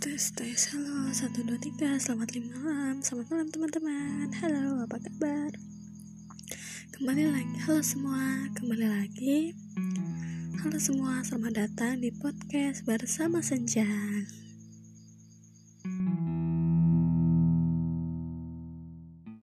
tes tes halo satu dua tiga selamat malam. Selamat malam teman-teman. Halo apa kabar? Kembali lagi halo semua kembali lagi. Halo semua selamat datang di podcast bersama Senja.